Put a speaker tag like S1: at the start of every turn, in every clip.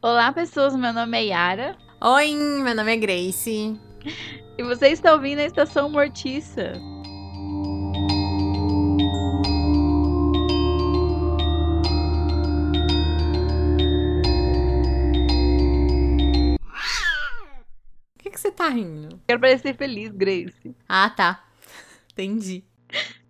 S1: Olá, pessoas. Meu nome é Yara.
S2: Oi, meu nome é Grace.
S1: E você está ouvindo a Estação Mortiça.
S2: Por que, que você tá rindo?
S1: Quero parecer feliz, Grace.
S2: Ah, tá. Entendi.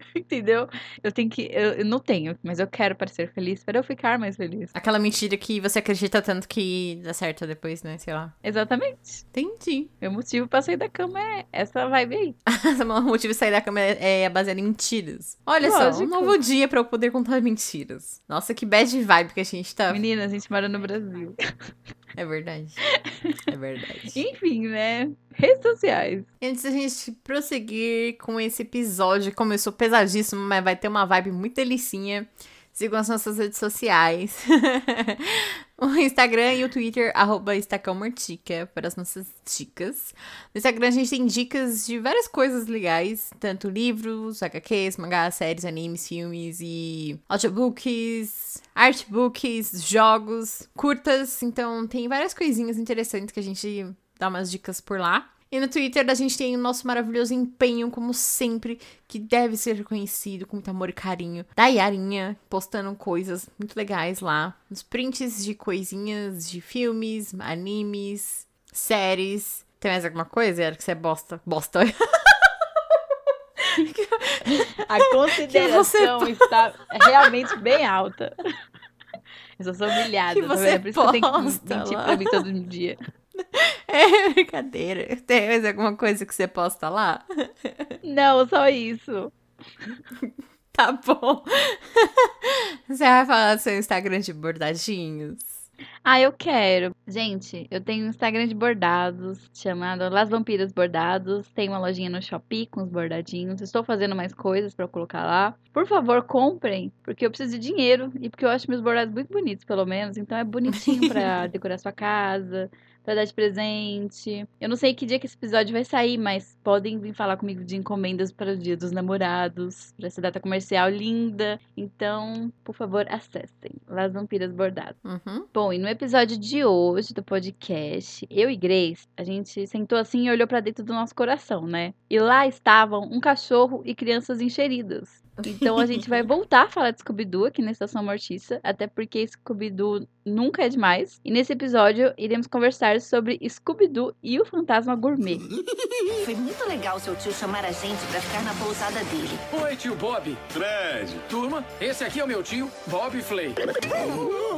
S1: Entendeu? Eu tenho que. Eu, eu não tenho, mas eu quero parecer feliz para eu ficar mais feliz.
S2: Aquela mentira que você acredita tanto que dá certo depois, né? Sei lá.
S1: Exatamente.
S2: Entendi.
S1: Meu motivo pra sair da cama é essa vibe aí.
S2: o motivo de sair da cama é, é baseado em mentiras. Olha só,
S1: Lógico.
S2: um novo dia pra eu poder contar mentiras. Nossa, que bad vibe que a gente tá.
S1: Menina, a gente mora no Brasil.
S2: É verdade. É verdade.
S1: Enfim, né? Redes sociais.
S2: Antes da gente prosseguir com esse episódio, começou pesadíssimo, mas vai ter uma vibe muito delicinha. Sigam as nossas redes sociais. o Instagram e o Twitter, arroba estacãomortica, para as nossas dicas. No Instagram a gente tem dicas de várias coisas legais, tanto livros, HQs, mangás, séries, animes, filmes e audiobooks, artbooks, jogos, curtas. Então tem várias coisinhas interessantes que a gente dá umas dicas por lá. E no Twitter a gente tem o nosso maravilhoso empenho, como sempre, que deve ser reconhecido com muito amor e carinho, da Yarinha, postando coisas muito legais lá. Os prints de coisinhas de filmes, animes, séries. Tem mais alguma coisa, Yara, que você é bosta? Bosta.
S1: A consideração
S2: você
S1: está realmente bem alta. Eu só sou humilhada,
S2: Que
S1: tá
S2: você
S1: vendo? Por isso que eu tenho que mentir
S2: lá.
S1: pra mim todo dia.
S2: É brincadeira. Tem mais alguma coisa que você posta lá?
S1: Não, só isso.
S2: Tá bom. Você vai falar do seu Instagram de bordadinhos?
S1: Ah, eu quero. Gente, eu tenho um Instagram de bordados chamado Las Vampiras Bordados. Tem uma lojinha no Shopee com os bordadinhos. Estou fazendo mais coisas eu colocar lá. Por favor, comprem, porque eu preciso de dinheiro e porque eu acho meus bordados muito bonitos, pelo menos. Então é bonitinho pra decorar sua casa, pra dar de presente. Eu não sei que dia que esse episódio vai sair, mas podem vir falar comigo de encomendas para o Dia dos Namorados, pra essa data comercial linda. Então, por favor, acessem Las Vampiras Bordados.
S2: Uhum.
S1: Bom, e no episódio de hoje do podcast, eu e Grace, a gente sentou assim e olhou pra dentro do nosso coração, né? E lá estavam um cachorro e crianças encheridas. Então a gente vai voltar a falar de Scooby-Doo aqui na Estação Mortiça, até porque Scooby-Doo nunca é demais. E nesse episódio iremos conversar sobre Scooby-Doo e o Fantasma Gourmet.
S3: Foi muito legal seu tio chamar a gente pra ficar na pousada dele.
S4: Oi, tio Bob.
S5: Fred,
S4: Turma, esse aqui é o meu tio, Bob Flay.
S3: O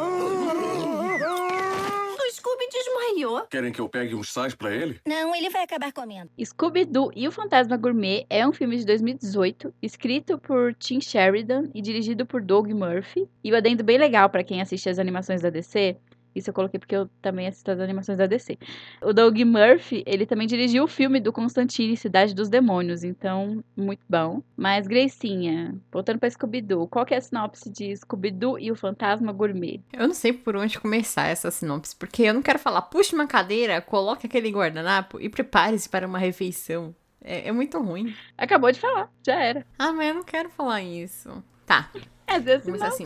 S5: Querem que eu pegue uns sais pra ele?
S3: Não, ele vai acabar comendo.
S1: Scooby-Doo e o Fantasma Gourmet é um filme de 2018, escrito por Tim Sheridan e dirigido por Doug Murphy. E o adendo bem legal pra quem assiste as animações da DC. Isso eu coloquei porque eu também assisto as animações da DC. O Doug Murphy, ele também dirigiu o filme do Constantine, Cidade dos Demônios, então, muito bom. Mas, Gracinha, voltando pra Scooby-Doo, qual que é a sinopse de Scooby-Doo e o Fantasma Gourmet?
S2: Eu não sei por onde começar essa sinopse, porque eu não quero falar, puxe uma cadeira, coloque aquele guardanapo e prepare-se para uma refeição. É, é muito ruim.
S1: Acabou de falar, já era.
S2: Ah, mas eu não quero falar isso. Tá.
S1: Essa é
S2: assim.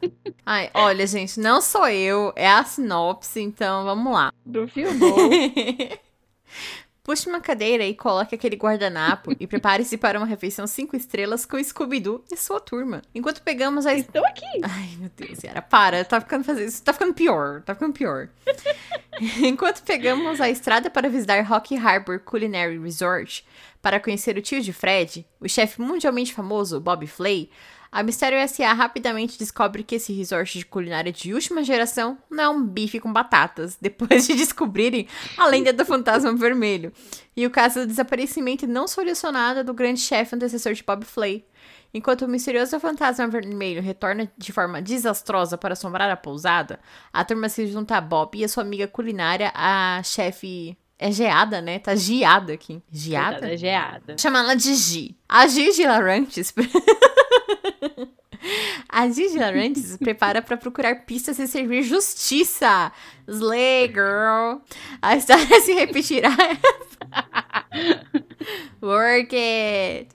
S2: Ai, olha, gente, não sou eu, é a sinopse, então vamos lá.
S1: do filme.
S2: Puxe uma cadeira e coloque aquele guardanapo e prepare-se para uma refeição cinco estrelas com Scooby-Doo e sua turma. Enquanto pegamos a
S1: Estou aqui.
S2: Ai, meu Deus, Yara, para. Tá ficando, fazer isso tá ficando pior. Tá ficando pior. Enquanto pegamos a estrada para visitar Rock Harbor Culinary Resort para conhecer o tio de Fred, o chefe mundialmente famoso, Bob Flay, a Mistério S.A. rapidamente descobre que esse resort de culinária de última geração não é um bife com batatas, depois de descobrirem a lenda do fantasma vermelho e o caso do desaparecimento não solucionado do grande chefe antecessor de Bob Flay. Enquanto o misterioso fantasma vermelho retorna de forma desastrosa para assombrar a pousada, a turma se junta a Bob e a sua amiga culinária, a chefe. É geada, né? Tá giada aqui. Giada?
S1: Coitada, geada.
S2: Chama ela de Gi. A Gigi Larantes. A Gigi Larantes prepara para procurar pistas e servir justiça. Slay, girl. A história se repetirá. Work it.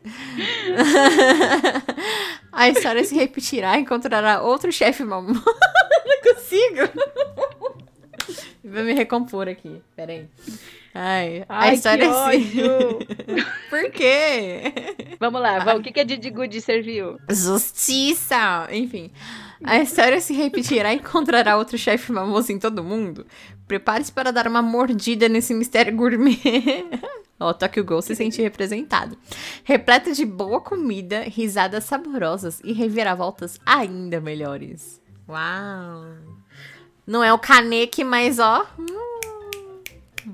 S2: A história se repetirá e encontrará outro chefe mamão. Não consigo. Vou me recompor aqui. Peraí. Ai, a
S1: Ai,
S2: história
S1: que
S2: é assim. Por quê?
S1: Vamos lá, vamos. o que, que a Didi Good serviu?
S2: Justiça! Enfim. A história se repetirá e encontrará outro chefe famoso em todo mundo. Prepare-se para dar uma mordida nesse mistério gourmet. Ó, Tokyo Ghoul se sente representado. Repleta de boa comida, risadas saborosas e reviravoltas ainda melhores. Uau! Não é o Kaneki, mas ó. hum.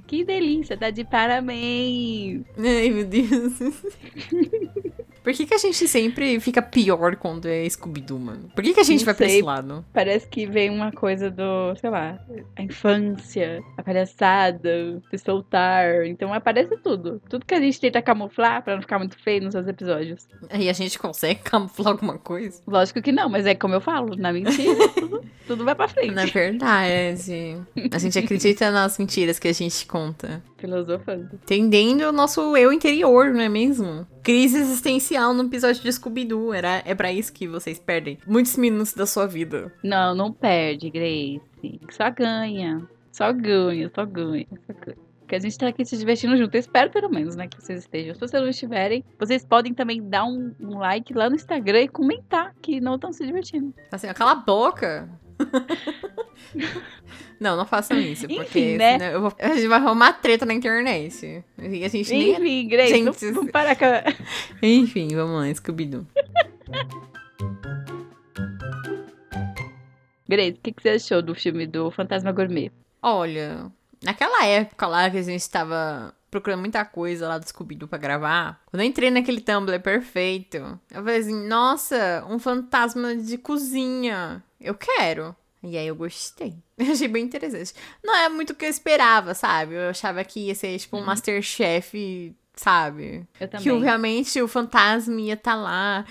S1: Que delícia, tá de parabéns.
S2: Ai, meu Deus. Por que, que a gente sempre fica pior quando é Scooby-Doo, mano? Por que, que a gente
S1: Não
S2: vai pra
S1: sei.
S2: esse lado?
S1: Parece que vem uma coisa do, sei lá, a infância, palhaçada, se soltar. Então aparece tudo. Tudo que a gente tenta camuflar pra não ficar muito feio nos seus episódios.
S2: Aí a gente consegue camuflar alguma coisa?
S1: Lógico que não, mas é como eu falo, na mentira, tudo, tudo vai pra frente.
S2: Na verdade. A gente acredita nas mentiras que a gente conta.
S1: Filosofando.
S2: Entendendo o nosso eu interior, não é mesmo? Crise existencial no episódio de Scooby-Doo. Era, é pra isso que vocês perdem muitos minutos da sua vida.
S1: Não, não perde, Grace. Só ganha. Só ganha, só ganha, só ganha. Porque a gente tá aqui se divertindo junto. Eu espero, pelo menos, né, que vocês estejam. Se vocês não estiverem, vocês podem também dar um, um like lá no Instagram e comentar que não estão se divertindo.
S2: Assim, ó, cala a boca. não, não façam isso, porque
S1: Enfim, né?
S2: senão eu vou- a gente vai arrumar treta na internet. E a gente nem...
S1: Enfim, Grace,
S2: Gente,
S1: não, vamos parar com a...
S2: Enfim, vamos lá, Scooby-Doo.
S1: Grace, o que, que você achou do filme do Fantasma Gourmet?
S2: Olha, naquela época lá que a gente tava procurando muita coisa lá do Scooby-Doo pra gravar, quando eu entrei naquele Tumblr perfeito, eu falei assim, nossa, um fantasma de cozinha, eu quero. E aí eu gostei. Eu achei bem interessante. Não é muito o que eu esperava, sabe? Eu achava que ia ser tipo um Masterchef, sabe?
S1: Eu
S2: Que
S1: também.
S2: realmente o fantasma ia estar lá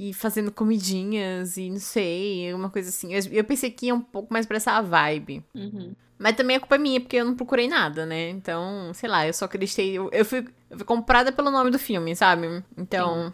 S2: e fazendo comidinhas e não sei, uma coisa assim. Eu, eu pensei que ia um pouco mais pra essa vibe.
S1: Uhum.
S2: Mas também a culpa é minha, porque eu não procurei nada, né? Então, sei lá, eu só acreditei. Eu, eu, fui, eu fui comprada pelo nome do filme, sabe? Então,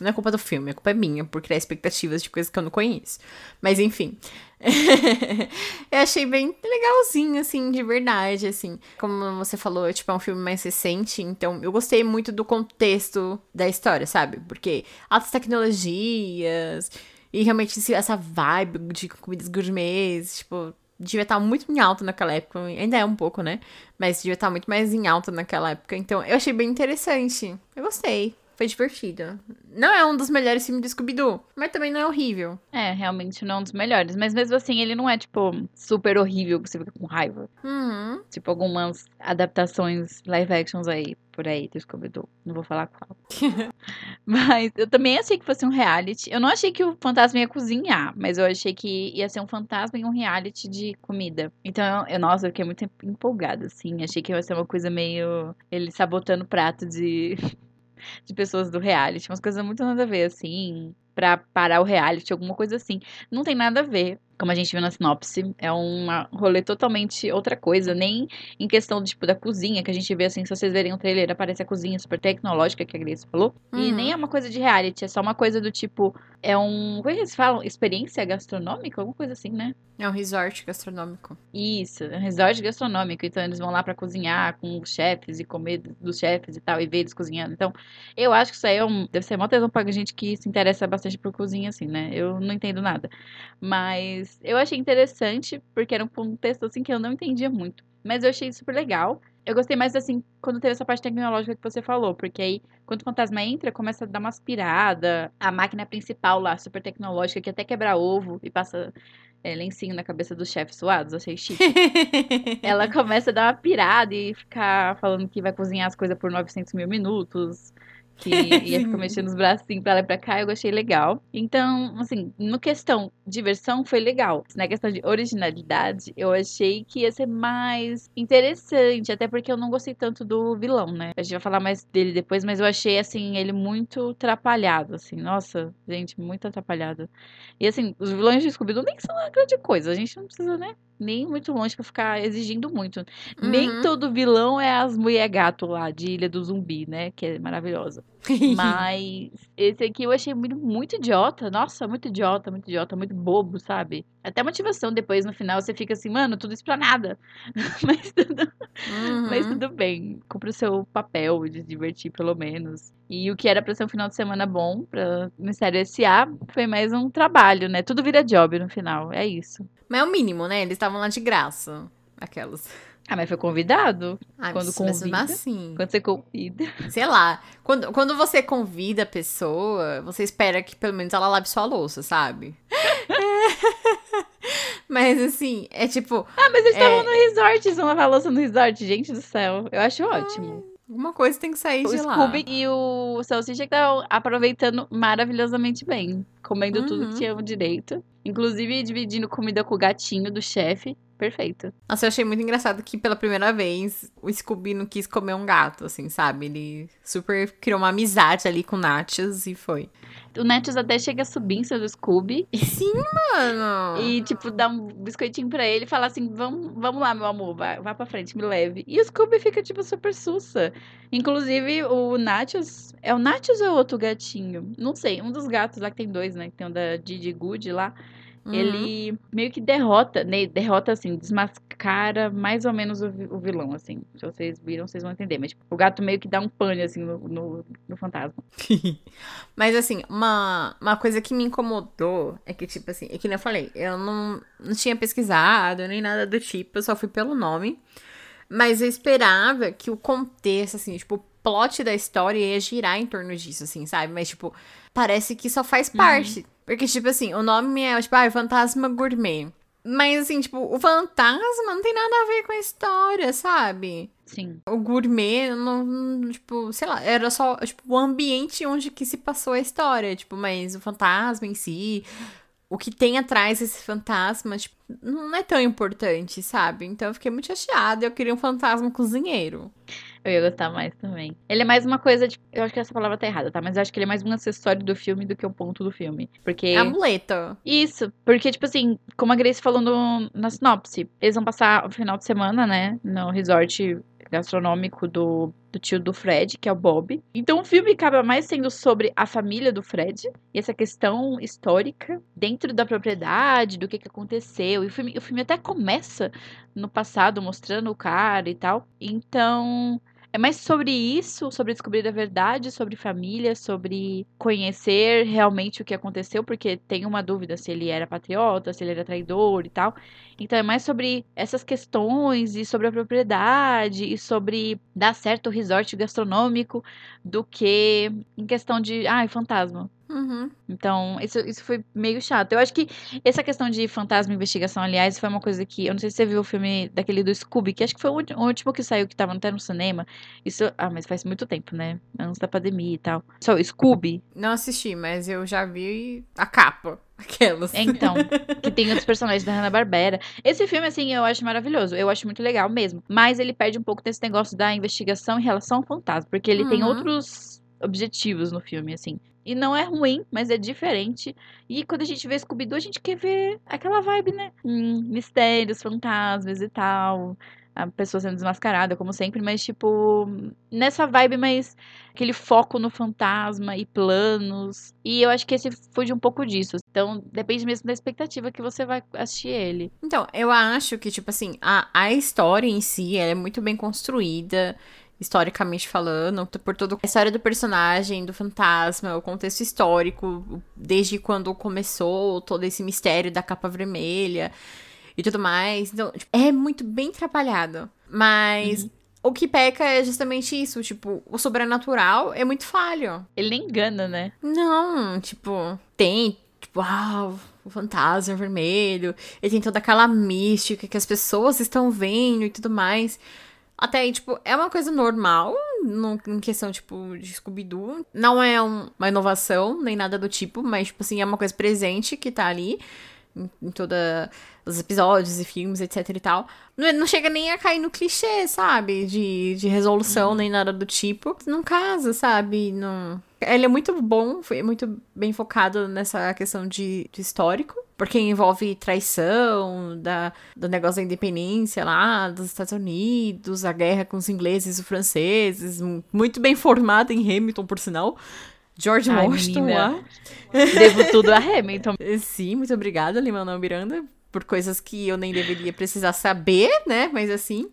S2: não é culpa do filme, a culpa é minha, por criar expectativas de coisas que eu não conheço. Mas enfim. eu achei bem legalzinho, assim, de verdade, assim. Como você falou, tipo, é um filme mais recente, então eu gostei muito do contexto da história, sabe? Porque altas tecnologias e realmente essa vibe de comidas gourmets, tipo, devia estar muito em alta naquela época. Ainda é um pouco, né? Mas devia estar muito mais em alta naquela época. Então, eu achei bem interessante. Eu gostei. Foi divertido. Não é um dos melhores filmes do Scooby-Doo, mas também não é horrível.
S1: É, realmente não é um dos melhores. Mas mesmo assim, ele não é, tipo, super horrível que você fica com raiva.
S2: Uhum.
S1: Tipo, algumas adaptações live actions aí, por aí, do Scooby-Doo. Não vou falar qual. mas eu também achei que fosse um reality. Eu não achei que o fantasma ia cozinhar, mas eu achei que ia ser um fantasma em um reality de comida. Então, eu, nossa, eu fiquei muito empolgada, assim. Achei que ia ser uma coisa meio. Ele sabotando o prato de. De pessoas do reality. Umas coisas muito nada a ver, assim. Pra parar o reality, alguma coisa assim. Não tem nada a ver. Como a gente viu na sinopse, é uma rolê totalmente outra coisa. Nem em questão, tipo, da cozinha, que a gente vê assim, se vocês verem o trailer, aparece a cozinha super tecnológica que a Grace falou. E
S2: Uhum.
S1: nem é uma coisa de reality, é só uma coisa do tipo. É um. Como é que eles falam? Experiência gastronômica? Alguma coisa assim, né?
S2: É um resort gastronômico.
S1: Isso, é um resort gastronômico. Então eles vão lá pra cozinhar com os chefes e comer dos chefes e tal, e ver eles cozinhando. Então, eu acho que isso aí é um, deve ser mó tesão pra gente que se interessa bastante por cozinha, assim, né? Eu não entendo nada. Mas eu achei interessante, porque era um contexto assim que eu não entendia muito. Mas eu achei super legal. Eu gostei mais assim, quando teve essa parte tecnológica que você falou, porque aí, quando o fantasma entra, começa a dar uma aspirada. A máquina principal lá, super tecnológica, que até quebra ovo e passa é, lencinho na cabeça dos chefes suados, achei chique. Ela começa a dar uma pirada e ficar falando que vai cozinhar as coisas por 900 mil minutos. Que ia ficar mexendo os bracinhos pra lá e pra cá, eu achei legal. Então, assim, no questão diversão, foi legal. Na questão de originalidade, eu achei que ia ser mais interessante. Até porque eu não gostei tanto do vilão, né? A gente vai falar mais dele depois, mas eu achei, assim, ele muito atrapalhado, assim. Nossa, gente, muito atrapalhado. E, assim, os vilões de Scooby-Doo nem são uma grande coisa. A gente não precisa, né? Nem muito longe pra ficar exigindo muito. Nem
S2: Uhum.
S1: todo vilão é as mulher gato lá de Ilha do Zumbi, né? Que é maravilhosa. Mas esse aqui eu achei muito, muito idiota. Nossa, muito idiota, muito idiota, muito bobo, sabe? Até a motivação depois no final você fica assim, mano, tudo isso pra nada. Mas tudo,
S2: Uhum.
S1: mas tudo bem. Cumpre o seu papel de se divertir, pelo menos. E o que era pra ser um final de semana bom pra Mistério S.A. foi mais um trabalho, né? Tudo vira job no final. É isso.
S2: Mas é o mínimo, né? Eles estavam lá de graça. Aquelas.
S1: Ah, mas foi convidado?
S2: Ah,
S1: Quando
S2: mas mesmo
S1: convida.
S2: assim.
S1: Quando você convida.
S2: Sei lá. Quando, quando você convida a pessoa, você espera que pelo menos ela lave sua louça, sabe? Mas assim, é tipo,
S1: Ah, mas eles
S2: É.
S1: estavam no resort, eles vão lavar a louça no resort, gente do céu. Eu acho ótimo.
S2: Alguma coisa tem que sair
S1: O
S2: de lá.
S1: Scooby e o Salsicha estavam aproveitando maravilhosamente bem. Comendo tudo
S2: Uhum.
S1: que tinham direito. Inclusive dividindo comida com o gatinho do chefe. Perfeito.
S2: Nossa, eu achei muito engraçado que pela primeira vez o Scooby não quis comer um gato, assim, sabe? Ele super criou uma amizade ali com o Nachos e foi.
S1: O Netos até chega a subir em cima do Scooby
S2: Sim, mano!
S1: e, tipo, dá um biscoitinho pra ele e fala assim: vamos, vamos lá, meu amor, vai, vai pra frente, me leve. E o Scooby fica, tipo, super sussa. Inclusive, o Nachos. É o Nachos ou é outro gatinho? Não sei, um dos gatos lá que tem dois, né? Que tem o da Didi Good lá.
S2: Uhum.
S1: Ele meio que derrota, né? Derrota assim, desmascara mais ou menos o, o vilão, assim. Se vocês viram, vocês vão entender. Mas tipo, o gato meio que dá um pane, assim, no, no, no fantasma.
S2: Mas assim, uma, uma coisa que me incomodou é que, tipo assim, é que nem eu falei, eu não, não tinha pesquisado nem nada do tipo, eu só fui pelo nome. Mas eu esperava que o contexto, assim, tipo, o plot da história ia girar em torno disso, assim, sabe? Mas, tipo, parece que só faz parte. Porque, tipo assim, o nome é, tipo, ah, Fantasma Gourmet. Mas, assim, tipo, o fantasma não tem nada a ver com a história, sabe?
S1: Sim.
S2: O gourmet, não, não, tipo, sei lá, era só, tipo, o ambiente onde que se passou a história, tipo, mas o fantasma em si, o que tem atrás desse fantasma, tipo, não é tão importante, sabe? Então eu fiquei muito chateada, eu queria um fantasma cozinheiro.
S1: Eu ia gostar mais também. Ele é mais uma coisa, tipo, eu acho que essa palavra tá errada, tá? Mas eu acho que ele é mais um acessório do filme do que um ponto do filme. Porque.
S2: É amuleto.
S1: Isso, porque, tipo assim, como a Grace falou no, na sinopse, eles vão passar o final de semana, né, no resort gastronômico do, do tio do Fred, que é o Bob. Então o filme acaba mais sendo sobre a família do Fred e essa questão histórica dentro da propriedade, do que, que aconteceu. E o filme, o filme até começa no passado, mostrando o cara e tal. Então. É mais sobre isso, sobre descobrir a verdade, sobre família, sobre conhecer realmente o que aconteceu, porque tem uma dúvida se ele era patriota, se ele era traidor e tal. Então é mais sobre essas questões e sobre a propriedade e sobre dar certo o resort gastronômico do que em questão de, ai, fantasma.
S2: Uhum.
S1: Então, isso, isso foi meio chato. Eu acho que essa questão de fantasma e investigação, aliás, foi uma coisa que. Eu não sei se você viu o filme daquele do Scooby, que acho que foi o último que saiu, que tava até no cinema. Isso. Ah, mas faz muito tempo, né? Antes da pandemia e tal. Só, Scooby.
S2: Não assisti, mas eu já vi a capa, aquelas.
S1: Então, que tem outros personagens da Hanna-Barbera. Esse filme, assim, eu acho maravilhoso. Eu acho muito legal mesmo. Mas ele perde um pouco desse negócio da investigação em relação ao fantasma. Porque ele tem
S2: Uhum.
S1: outros objetivos no filme, assim. E não é ruim, mas é diferente. E quando a gente vê Scooby-Doo, a gente quer ver aquela vibe, né? Hum, mistérios, fantasmas e tal. A pessoa sendo desmascarada, como sempre. Mas, tipo, nessa vibe mais aquele foco no fantasma e planos. E eu acho que esse fuge um pouco disso. Então, depende mesmo da expectativa que você vai assistir ele.
S2: Então, eu acho que, tipo assim, a, a história em si é muito bem construída, historicamente falando, por toda a história do personagem, do fantasma, o contexto histórico, desde quando começou todo esse mistério da capa vermelha e tudo mais. Então, tipo, é muito bem trabalhado. Mas o que peca é justamente isso, tipo, o sobrenatural é muito falho.
S1: Ele nem engana, né?
S2: Não, tipo, tem, tipo, ah, o fantasma vermelho, ele tem toda aquela mística que as pessoas estão vendo e tudo mais. Até aí, tipo, é uma coisa normal, no, em questão, tipo, de Scooby-Doo. Não é um- uma inovação, nem nada do tipo, mas, tipo assim, é uma coisa presente que tá ali em, todos os episódios e filmes, etc e tal. Não, é- não chega nem a cair no clichê, sabe? De, de resolução, nem nada do tipo. Não casa, sabe? Não... Ele é muito bom, foi muito bem focado nessa questão de, de histórico. porque envolve traição, da, do negócio da independência lá dos Estados Unidos, a guerra com os ingleses e os franceses, muito bem formada em Hamilton, por sinal. George
S1: Ai,
S2: Washington
S1: menina.
S2: lá.
S1: Devo tudo a Hamilton.
S2: Sim, muito obrigada, Lin-Manuel Miranda, por coisas que eu nem deveria precisar saber, né? Mas assim,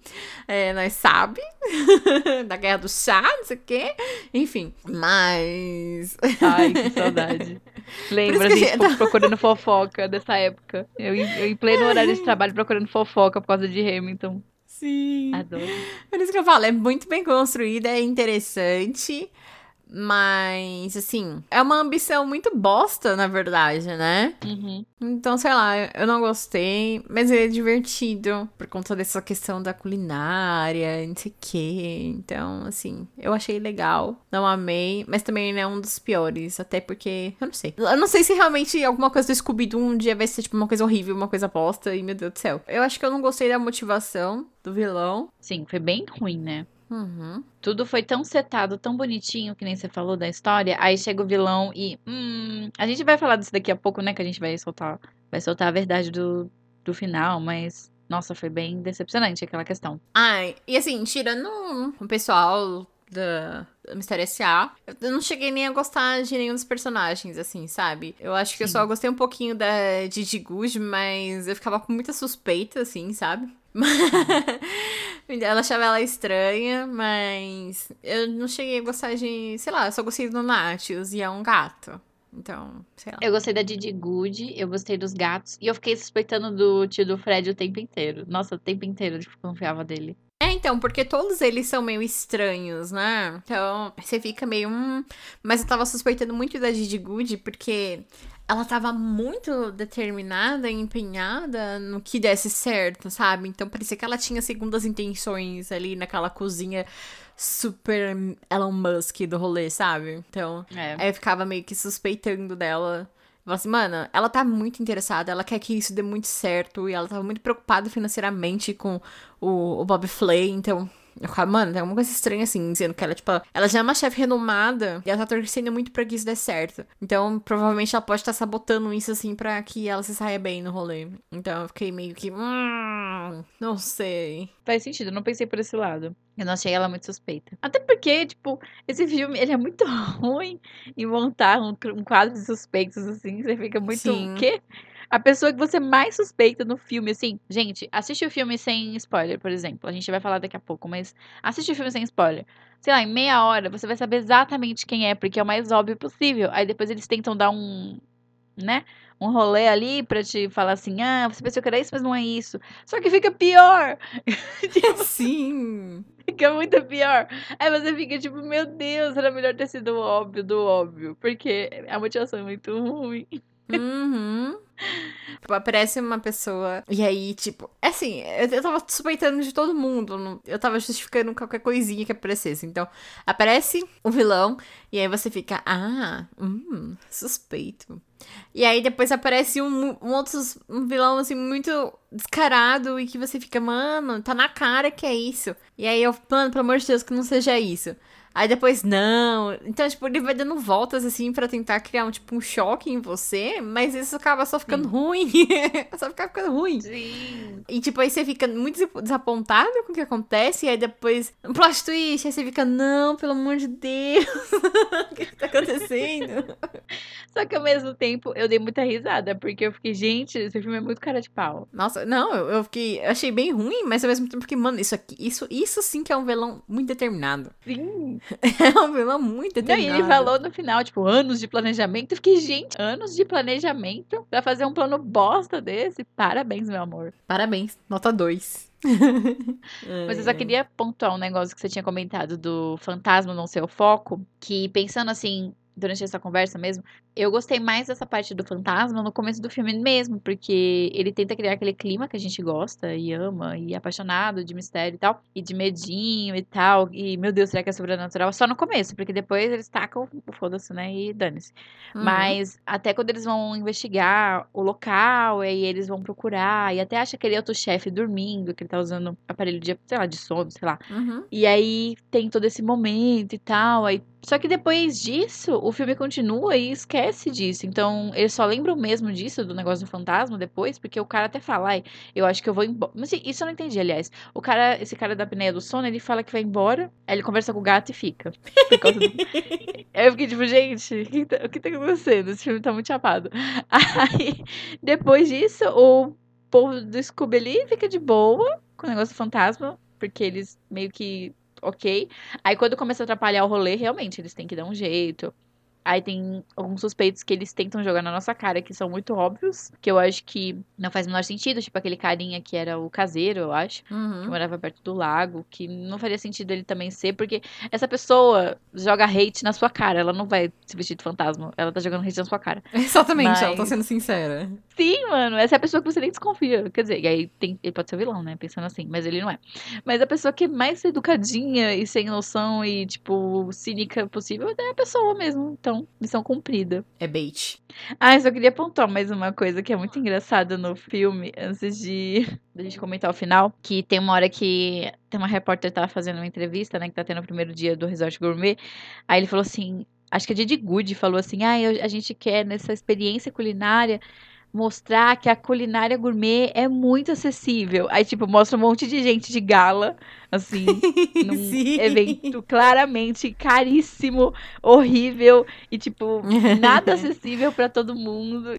S2: é, nós sabe da Guerra do Chá, não sei o quê. Enfim, mas...
S1: Ai, que saudade. Lembra, gente,
S2: gente-
S1: tipo, procurando fofoca dessa época. Eu, em- eu em pleno horário de trabalho procurando fofoca por causa de Hamilton.
S2: Sim.
S1: Adoro.
S2: Por isso que eu falo, é muito bem construída, é interessante, mas, assim, é uma ambição muito bosta, na verdade, né?
S1: Uhum.
S2: Então, sei lá, eu não gostei, mas ele é divertido por conta dessa questão da culinária, não sei o quê. Então, assim, eu achei legal, não amei, mas também ele é um dos piores, até porque, eu não sei. Eu não sei se realmente alguma coisa do Scooby-Doo um dia vai ser, tipo, uma coisa horrível, uma coisa bosta, e meu Deus do céu. Eu acho que eu não gostei da motivação do vilão.
S1: Sim, foi bem ruim, né?
S2: Uhum.
S1: Tudo foi tão setado, tão bonitinho, que nem você falou da história. Aí chega o vilão e. Hum, a gente vai falar disso daqui a pouco, né? Que a gente vai soltar. Vai soltar a verdade do, do final, mas. Nossa, foi bem decepcionante aquela questão.
S2: Ai, e assim, tirando o pessoal da Mistério S.A., eu não cheguei nem a gostar de nenhum dos personagens, assim, sabe? Eu acho que eu
S1: Sim.
S2: só gostei um pouquinho da Gigi Good, mas eu ficava com muita suspeita, assim, sabe? ela achava ela estranha, mas eu não cheguei a gostar de, sei lá, eu só gostei do Natius e é um gato. Então, sei lá.
S1: Eu gostei da Didi Good, eu gostei dos gatos. E eu fiquei suspeitando do tio do Fred o tempo inteiro. Nossa, o tempo inteiro eu desconfiava dele.
S2: É, então, porque todos eles são meio estranhos, né? Então, você fica meio. Hum... Mas eu tava suspeitando muito da Gigi Good, porque ela tava muito determinada e empenhada no que desse certo, sabe? Então parecia que ela tinha segundas intenções ali naquela cozinha super Elon Musk do rolê, sabe? Então,
S1: É.
S2: Aí eu ficava meio que suspeitando dela. Eu falava assim, mano, ela tá muito interessada, ela quer que isso dê muito certo, e ela tava muito preocupada financeiramente com o, o Bob Flay, então. Eu ficava, mano, tem alguma coisa estranha assim, dizendo que ela, tipo, ela já é uma chefe renomada e ela tá torcendo muito pra que isso dê certo. Então, provavelmente ela pode estar sabotando isso, assim, pra que ela se saia bem no rolê. Então, eu fiquei meio que. Hum, não sei.
S1: Faz sentido, eu não pensei por esse lado. Eu não achei ela muito suspeita. Até porque, tipo, esse filme, ele é muito ruim em montar um, um quadro de suspeitos, assim. Você fica muito...
S2: Sim.
S1: O quê? A pessoa que você mais suspeita no filme, assim... Gente, assiste o filme sem spoiler, por exemplo. A gente vai falar daqui a pouco, mas... Assiste o filme sem spoiler. Sei lá, em meia hora, você vai saber exatamente quem é, porque é o mais óbvio possível. Aí depois eles tentam dar um... Né? Um rolê ali pra te falar assim... Ah, você pensou que era isso, mas não é isso. Só que fica pior.
S2: Sim.
S1: Fica muito pior. Aí você fica tipo, meu Deus, era melhor ter sido o óbvio do óbvio. Porque a motivação é muito ruim.
S2: Uhum. Tipo, aparece uma pessoa. E aí, tipo, é assim, eu, eu tava suspeitando de todo mundo. não- Eu tava justificando qualquer coisinha que aparecesse. Então, aparece o vilão. E aí você fica, ah, hum, suspeito. E aí depois aparece um, um outro um vilão, assim, muito descarado. E que você fica, mano, tá na cara que é isso. E aí eu, mano, pelo amor de Deus, que não seja isso. Aí depois, não. Então, tipo, ele vai dando voltas, assim, pra tentar criar, um, tipo, um choque em você. Mas isso acaba só ficando ruim. só fica ficando ruim.
S1: Sim.
S2: E, tipo, aí você fica muito des- desapontado com o que acontece. E aí depois, um plot twist. Aí você fica, não, pelo amor de Deus. o que que tá acontecendo?
S1: Só que ao mesmo tempo eu dei muita risada. Porque eu fiquei, gente, esse filme é muito cara de pau.
S2: Nossa, não, eu, eu fiquei... Eu achei bem ruim, mas ao mesmo tempo que, mano, isso aqui... Isso, isso sim que é um vilão muito determinado.
S1: Sim.
S2: É um vilão muito
S1: Não, e
S2: determinado.
S1: ele falou no final, tipo, anos de planejamento. Eu fiquei, gente, anos de planejamento pra fazer um plano bosta desse. Parabéns, meu amor.
S2: Parabéns, nota 2.
S1: Mas eu só queria pontuar um negócio que você tinha comentado do fantasma não ser o foco. Que pensando assim, durante essa conversa mesmo, eu gostei mais dessa parte do fantasma no começo do filme mesmo, porque ele tenta criar aquele clima que a gente gosta e ama, e é apaixonado de mistério e tal, e de medinho e tal. E, meu Deus, será que é sobrenatural? Só no começo, porque depois eles tacam o foda-se, né? E dane-se.
S2: Uhum.
S1: Mas até quando eles vão investigar o local, aí eles vão procurar, e até acha aquele outro chefe dormindo, que ele tá usando aparelho de, sei lá, de sono, sei lá.
S2: Uhum.
S1: E aí tem todo esse momento e tal, aí Só que depois disso, o filme continua e esquece disso. Então, eles só lembram mesmo disso, do negócio do fantasma, depois, porque o cara até fala, ai, eu acho que eu vou embora. Mas isso eu não entendi, aliás. O cara, esse cara da apneia do sono, ele fala que vai embora, aí ele conversa com o gato e fica. Do... Aí eu fiquei tipo, gente, o que, tá, o que tá acontecendo? Esse filme tá muito chapado. Aí, depois disso, o povo do Scooby ali fica de boa com o negócio do fantasma, porque eles meio que ok. Aí quando começa a atrapalhar o rolê, realmente, eles têm que dar um jeito. Aí tem alguns suspeitos que eles tentam jogar na nossa cara, que são muito óbvios, que eu acho que não faz o menor sentido, tipo aquele carinha que era o caseiro, eu acho, que
S2: Uhum.
S1: morava perto do lago, que não faria sentido ele também ser, porque essa pessoa joga hate na sua cara, ela não vai se vestir de fantasma, ela tá jogando hate na sua cara.
S2: Exatamente, ela tá
S1: Mas-
S2: sendo sincera.
S1: Sim, mano, essa é a pessoa que você nem desconfia. Quer dizer, e aí tem, ele pode ser o vilão, né? Pensando assim, mas ele não é. Mas a pessoa que é mais educadinha e sem noção e, tipo, cínica possível é a pessoa mesmo. Então, missão cumprida.
S2: É bait.
S1: Ah, eu só queria apontar mais uma coisa que é muito engraçada no filme, antes de da gente comentar o final, que tem uma hora que tem uma repórter que tava fazendo uma entrevista, né, que tá tendo o primeiro dia do Resort Gourmet, aí ele falou assim, acho que a Didi Good falou assim, ah, a gente quer nessa experiência culinária mostrar que a culinária gourmet é muito acessível. Aí, tipo, mostra um monte de gente de gala, assim, num
S2: Sim.
S1: evento claramente caríssimo, horrível e, tipo, nada acessível pra todo mundo.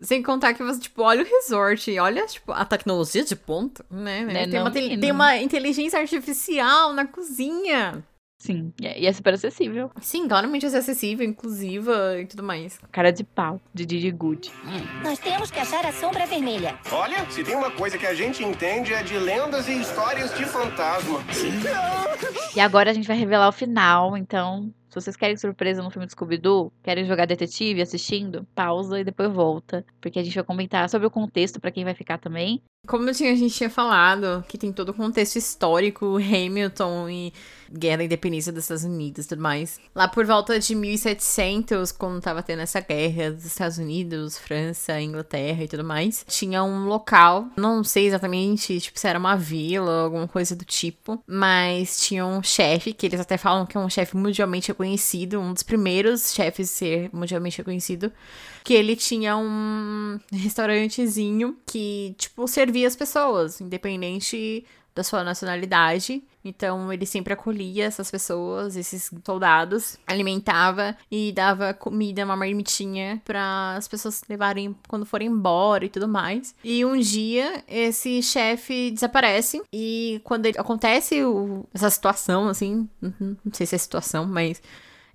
S2: Sem contar que você, tipo, olha o resort, olha, tipo, a tecnologia de ponta, né?
S1: Né,
S2: tem,
S1: não,
S2: uma, tem uma inteligência artificial na cozinha.
S1: Sim, e é e é super acessível.
S2: Sim, claramente é acessível, inclusiva e tudo mais.
S1: Cara de pau, de Didi Good.
S3: Nós temos que achar a sombra vermelha.
S6: Olha, se tem uma coisa que a gente entende é de lendas e histórias de fantasma.
S1: E agora a gente vai revelar o final, então. Se vocês querem surpresa no filme do Scooby-Doo, querem jogar detetive assistindo, pausa e depois volta. Porque a gente vai comentar sobre o contexto pra quem vai ficar também.
S2: Como eu tinha- a gente tinha falado, que tem todo o contexto histórico, Hamilton e Guerra da Independência dos Estados Unidos e tudo mais. Lá por volta de 1700, quando tava tendo essa guerra dos Estados Unidos, França, Inglaterra e tudo mais, tinha um local, não sei exatamente, tipo, se era uma vila, alguma coisa do tipo, mas tinha um chefe, que eles até falam que é um chefe mundialmente reconhecido, um dos primeiros chefes a ser mundialmente reconhecido, que ele tinha um restaurantezinho que, tipo, servia as pessoas, independente da sua nacionalidade. Então, ele sempre acolhia essas pessoas, esses soldados, alimentava e dava comida, uma marmitinha para as pessoas levarem quando forem embora e tudo mais. E um dia, esse chefe desaparece e quando ele- acontece o- essa situação, assim, não não sei se é situação, mas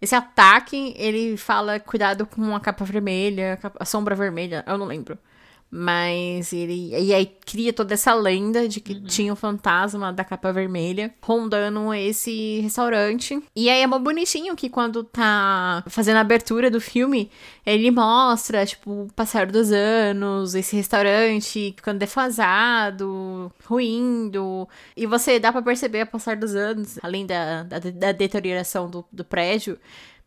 S2: esse ataque, ele fala cuidado com a capa vermelha, a sombra vermelha, eu não lembro. Mas ele. E aí cria toda essa lenda de que tinha o fantasma da capa vermelha rondando esse restaurante. E aí é mó bonitinho que quando tá fazendo a abertura do filme, ele mostra, tipo, o passar dos anos, esse restaurante ficando defasado, ruindo. E você dá pra perceber o passar dos anos, além da, da, da deterioração do, do prédio,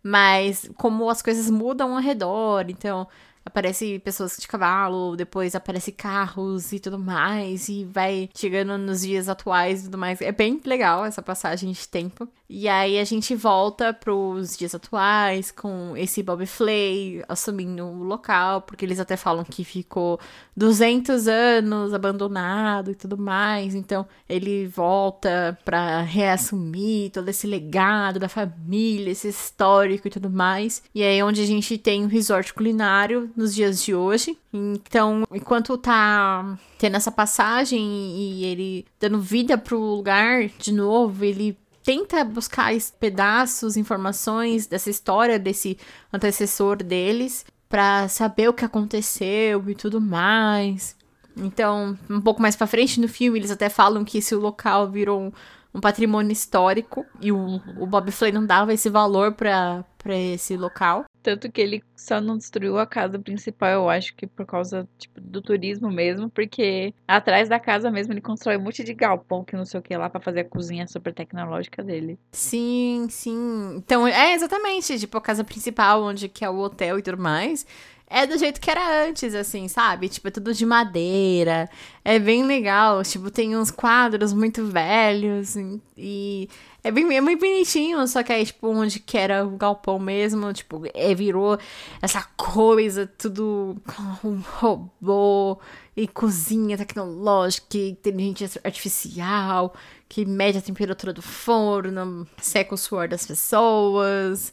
S2: mas como as coisas mudam ao redor, então aparece pessoas de cavalo, depois aparece carros e tudo mais, e vai chegando nos dias atuais e tudo mais. É bem legal essa passagem de tempo. E aí a gente volta pros dias atuais com esse Bob Flay assumindo o local, porque eles até falam que ficou 200 anos abandonado e tudo mais. Então ele volta pra reassumir todo esse legado da família, esse histórico e tudo mais. E aí é onde a gente tem o resort culinário nos dias de hoje. Então, enquanto tá tendo essa passagem e ele dando vida pro lugar de novo, ele tenta buscar pedaços, informações dessa história desse antecessor deles pra saber o que aconteceu e tudo mais. Então, um pouco mais pra frente no filme, eles até falam que esse local virou um, um patrimônio histórico e o, o Bob Flay não dava esse valor pra esse local.
S1: Tanto que ele só não destruiu a casa principal, eu acho que por causa tipo, do turismo mesmo, porque atrás da casa mesmo ele constrói um monte de galpão que não sei o que lá pra fazer a cozinha super tecnológica dele.
S2: Sim, sim. Então, é exatamente, tipo, a casa principal, onde que é o hotel e tudo mais, é do jeito que era antes, assim, sabe? Tipo, é tudo de madeira. É bem legal. Tipo, tem uns quadros muito velhos e é bem é muito bonitinho, só que aí, tipo, onde que era o galpão mesmo, tipo, é, virou essa coisa, tudo um robô e cozinha tecnológica, inteligência artificial, que mede a temperatura do forno, seca o suor das pessoas.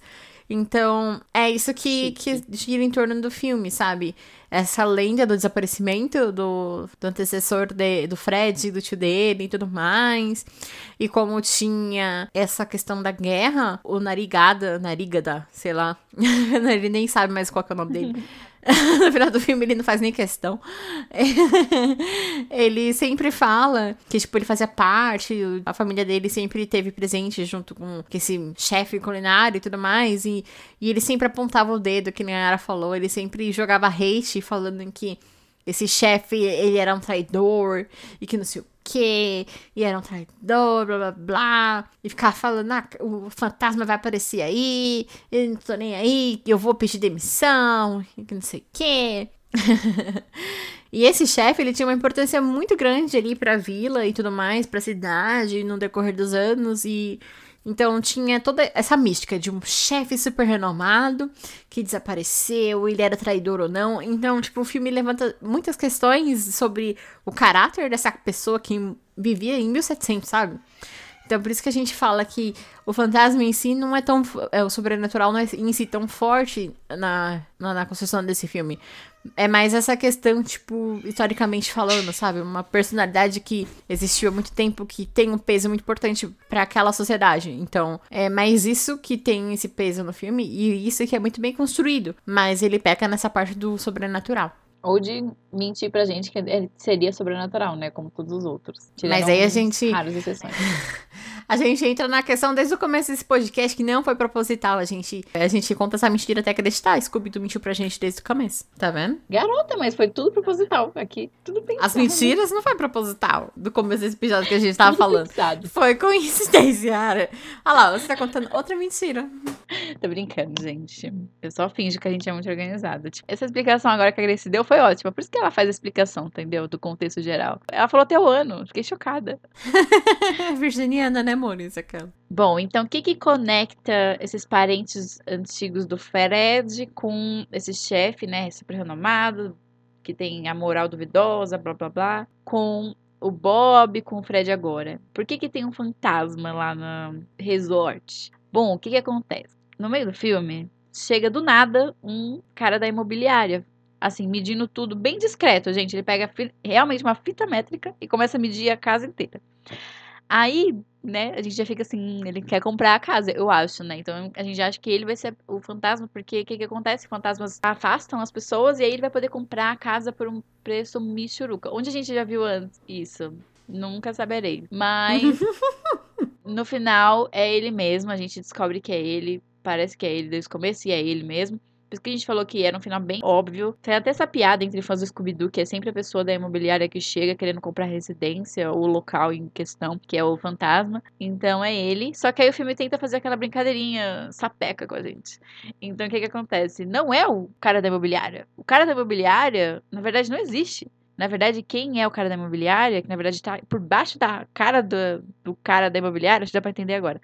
S2: Então, é isso que, que gira em torno do filme, sabe? Essa lenda do desaparecimento do, do antecessor de- do Fred, do tio dele e tudo mais. E como tinha essa questão da guerra, o Narigada, Narigada, sei lá, ele nem sabe mais qual é o nome dele. no final do filme ele não faz nem questão. ele sempre fala que, tipo, ele fazia parte, a família dele sempre teve presente junto com esse chefe culinário e tudo mais, e, e ele sempre apontava o dedo, que nem a Yara falou, ele sempre jogava hate falando que esse chefe, ele era um traidor, e que não sei o quê, e era um traidor, blá blá blá, e ficava falando, ah, o fantasma vai aparecer aí, eu não tô nem aí, eu vou pedir demissão, e não sei o quê. E esse chefe, ele tinha uma importância muito grande ali pra vila e tudo mais, pra cidade, no decorrer dos anos, e então tinha toda essa mística de um chefe super renomado que desapareceu, ele era traidor ou não. Então, tipo, o filme levanta muitas questões sobre o caráter dessa pessoa que vivia em 1700, sabe? Então, por isso que a gente fala que o fantasma em si não é tão. É, o sobrenatural não é em si tão forte na, na, na construção desse filme. É mais essa questão, tipo, historicamente falando, sabe? Uma personalidade que existiu há muito tempo, que tem um peso muito importante pra aquela sociedade. Então, é mais isso que tem esse peso no filme e isso que é muito bem construído. Mas ele peca nessa parte do sobrenatural.
S1: Ou de mentir pra gente que ele seria sobrenatural, né? Como todos os outros.
S2: Mas aí a gente-
S1: Raras exceções.
S2: A gente entra na questão desde o começo desse podcast que não foi proposital. A gente, a gente conta essa mentira até acreditar. Scooby-Doo mentiu pra gente desde o começo. Tá vendo?
S1: Garota, mas foi tudo proposital. Aqui, tudo bem.
S2: As mentiras não foi proposital do começo desse episódio que a gente tava falando.
S1: Pensado.
S2: Foi coincidência, Yara. Olha lá, você tá contando outra mentira.
S1: Tô brincando, gente. Eu só finjo que a gente é muito organizada. Tipo, essa explicação agora que a Grace deu foi ótima. Por isso que ela faz a explicação, entendeu? Do contexto geral. Ela falou até o ano. Fiquei chocada.
S2: Virginiana, né? Aquela.
S1: Bom, então o que que conecta esses parentes antigos do Fred com esse chefe, né, super renomado, que tem a moral duvidosa, blá blá blá, com o Bob, com o Fred agora? Por que que tem um fantasma lá no resort? Bom, o que que acontece? No meio do filme, chega do nada um cara da imobiliária, assim, medindo tudo bem discreto, gente. Ele pega realmente uma fita métrica e começa a medir a casa inteira. Aí, né, a gente já fica assim, ele quer comprar a casa, eu acho, né? Então a gente acha que ele vai ser o fantasma, porque o que, que acontece? Fantasmas afastam as pessoas e aí ele vai poder comprar a casa por um preço michuruca. Onde a gente já viu antes isso? Nunca saberei. Mas no final é ele mesmo, a gente descobre que é ele, parece que é ele desde o começo e é ele mesmo. Por isso que a gente falou que era um final bem óbvio. Tem até essa piada entre fãs do Scooby-Doo, que é sempre a pessoa da imobiliária que chega querendo comprar residência ou local em questão, que é o fantasma. Então é ele. Só que aí o filme tenta fazer aquela brincadeirinha sapeca com a gente. Então o que que acontece? Não é o cara da imobiliária. O cara da imobiliária, na verdade, não existe. Na verdade, quem é o cara da imobiliária, que na verdade tá por baixo da cara do, do cara da imobiliária, acho que dá pra entender agora,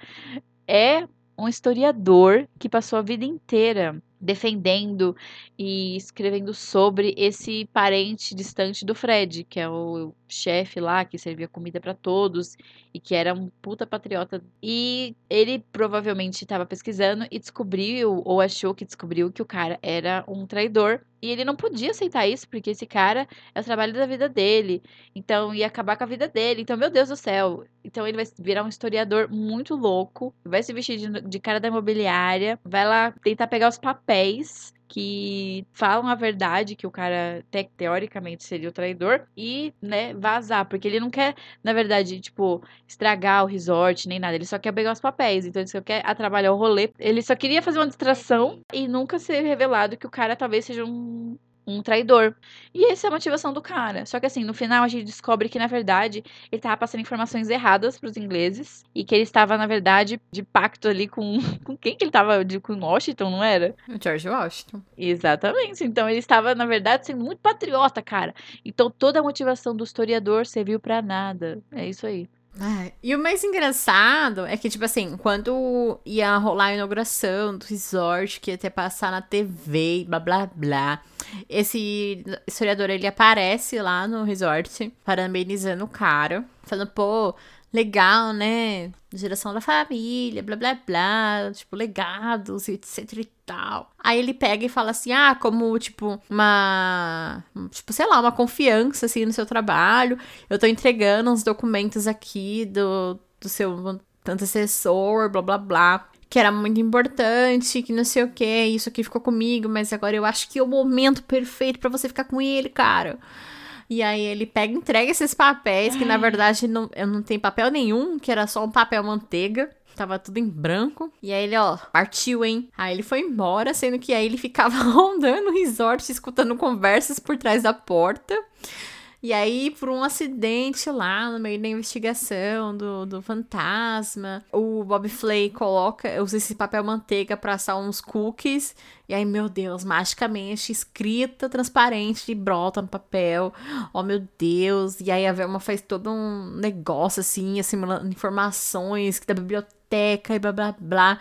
S1: é um historiador que passou a vida inteira defendendo e escrevendo sobre esse parente distante do Fred, que é o chefe lá que servia comida pra todos e que era um puta patriota. E ele provavelmente estava pesquisando e descobriu, ou achou que descobriu, que o cara era um traidor. E ele não podia aceitar isso, porque esse cara é o trabalho da vida dele. Então ia acabar com a vida dele. Então, meu Deus do céu. Então ele vai virar um historiador muito louco. Vai se vestir de, de cara da imobiliária. Vai lá tentar pegar os papéis que falam a verdade, que o cara te- teoricamente seria o traidor, e, né, vazar, porque ele não quer, na verdade, tipo, estragar o resort, nem nada, ele só quer pegar os papéis, então ele só quer atrapalhar o rolê, ele só queria fazer uma distração e nunca ser revelado que o cara talvez seja um um traidor. E essa é a motivação do cara. Só que assim, no final a gente descobre que, na verdade, ele tava passando informações erradas pros ingleses. E que ele estava, na verdade, de pacto ali com. Com quem que ele tava? De, com Washington, não era?
S2: O George Washington.
S1: Exatamente. Então ele estava, na verdade, sendo muito patriota, cara. Então toda a motivação do historiador serviu pra nada. É isso aí.
S2: Ah, e o mais engraçado é que, tipo assim, quando ia rolar a inauguração do resort, que ia até passar na TV e blá blá blá, esse historiador ele aparece lá no resort, parabenizando o cara, falando, pô, legal, né? Geração da família, blá blá blá, tipo, legados, etc e tal. Aí ele pega e fala assim: ah, como, tipo, uma. Tipo, sei lá, uma confiança, assim, no seu trabalho. Eu tô entregando uns documentos aqui do, do seu antecessor, blá blá blá. Que era muito importante, que não sei o que, isso aqui ficou comigo, mas agora eu acho que é o momento perfeito para você ficar com ele, cara. E aí ele pega entrega esses papéis, que na verdade não, não tem papel nenhum, que era só um papel manteiga. Tava tudo em branco. E aí ele, ó, partiu, hein? Aí ele foi embora, sendo que aí ele ficava rondando o resort, escutando conversas por trás da porta. E aí, por um acidente lá no meio da investigação do, do fantasma, o Bob Flay coloca, usa esse papel manteiga pra assar uns cookies. E aí, meu Deus, magicamente, escrita transparente brota no papel. Oh, meu Deus. E aí a Velma faz todo um negócio assim, assimilando informações da biblioteca e blá blá blá.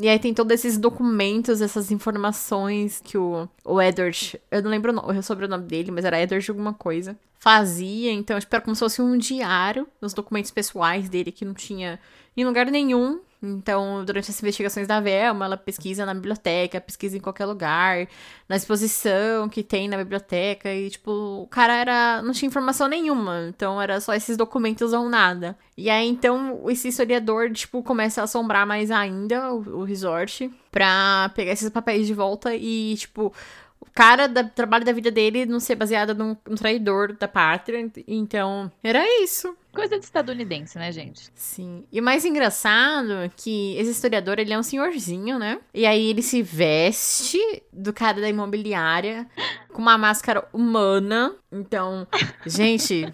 S2: E aí tem todos esses documentos, essas informações que o, o Edward, eu não lembro o, nome, sobre o nome dele, mas era Edward alguma coisa, fazia. Então, tipo, era como se fosse um diário dos documentos pessoais dele que não tinha em lugar nenhum. Então, durante as investigações da Velma, ela pesquisa na biblioteca, pesquisa em qualquer lugar, na exposição que tem na biblioteca, e, tipo, o cara era. não tinha informação nenhuma, então era só esses documentos ou nada. E aí, então, esse historiador, tipo, começa a assombrar mais ainda o, o resort pra pegar esses papéis de volta e, tipo, cara do trabalho da vida dele não ser baseado num, num traidor da pátria. Então, era isso.
S1: Coisa de estadunidense, né, gente?
S2: Sim. E o mais engraçado é que esse historiador, ele é um senhorzinho, né? E aí ele se veste do cara da imobiliária com uma máscara humana. Então, gente,